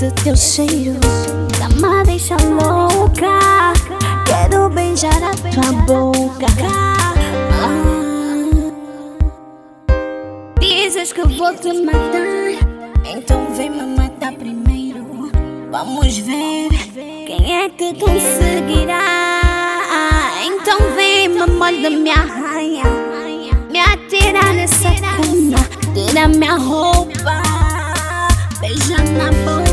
Esse teu cheiro tá me deixa louca. Quero beijar a tua boca. Ah. Dizes que vou te matar. Então vem me matar primeiro. Vamos ver quem é que conseguirá. Então vem me molde minha rainha. Me atira nessa cama Tira minha roupa. Beija na boca.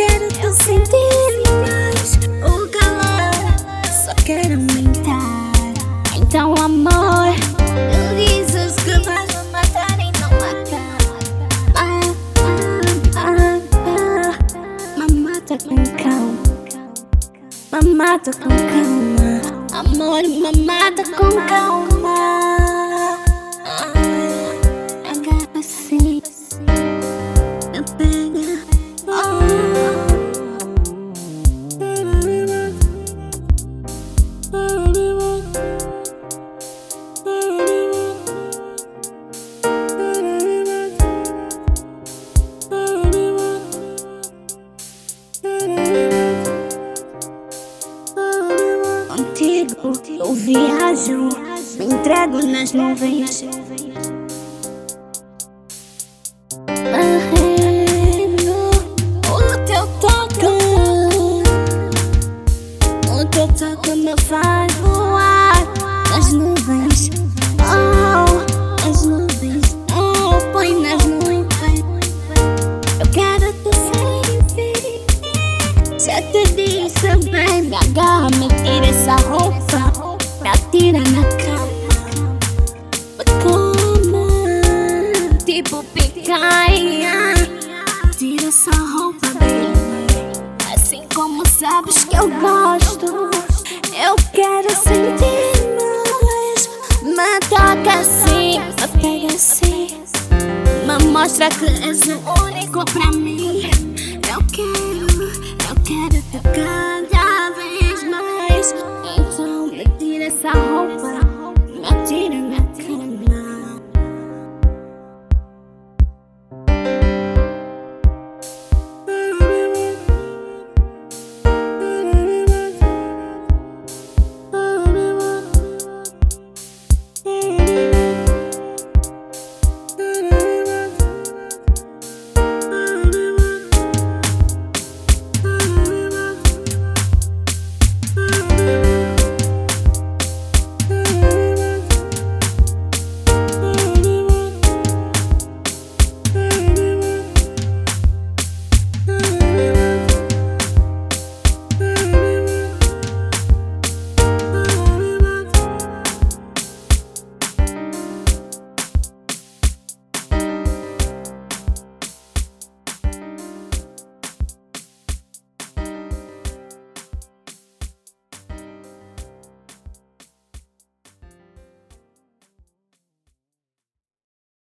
Eu quero te sentir mais, o calor só quero aumentar. Então, amor, tu dizes que vais me matar e não matar. Ah. Me mata com calma. Me mata com calma. Amor, me mata com calma. Viajo, me entrego nas nuvens. Eu gosto. Eu quero sentir mais, me toca assim, me pega assim, me mostra que és o único pra.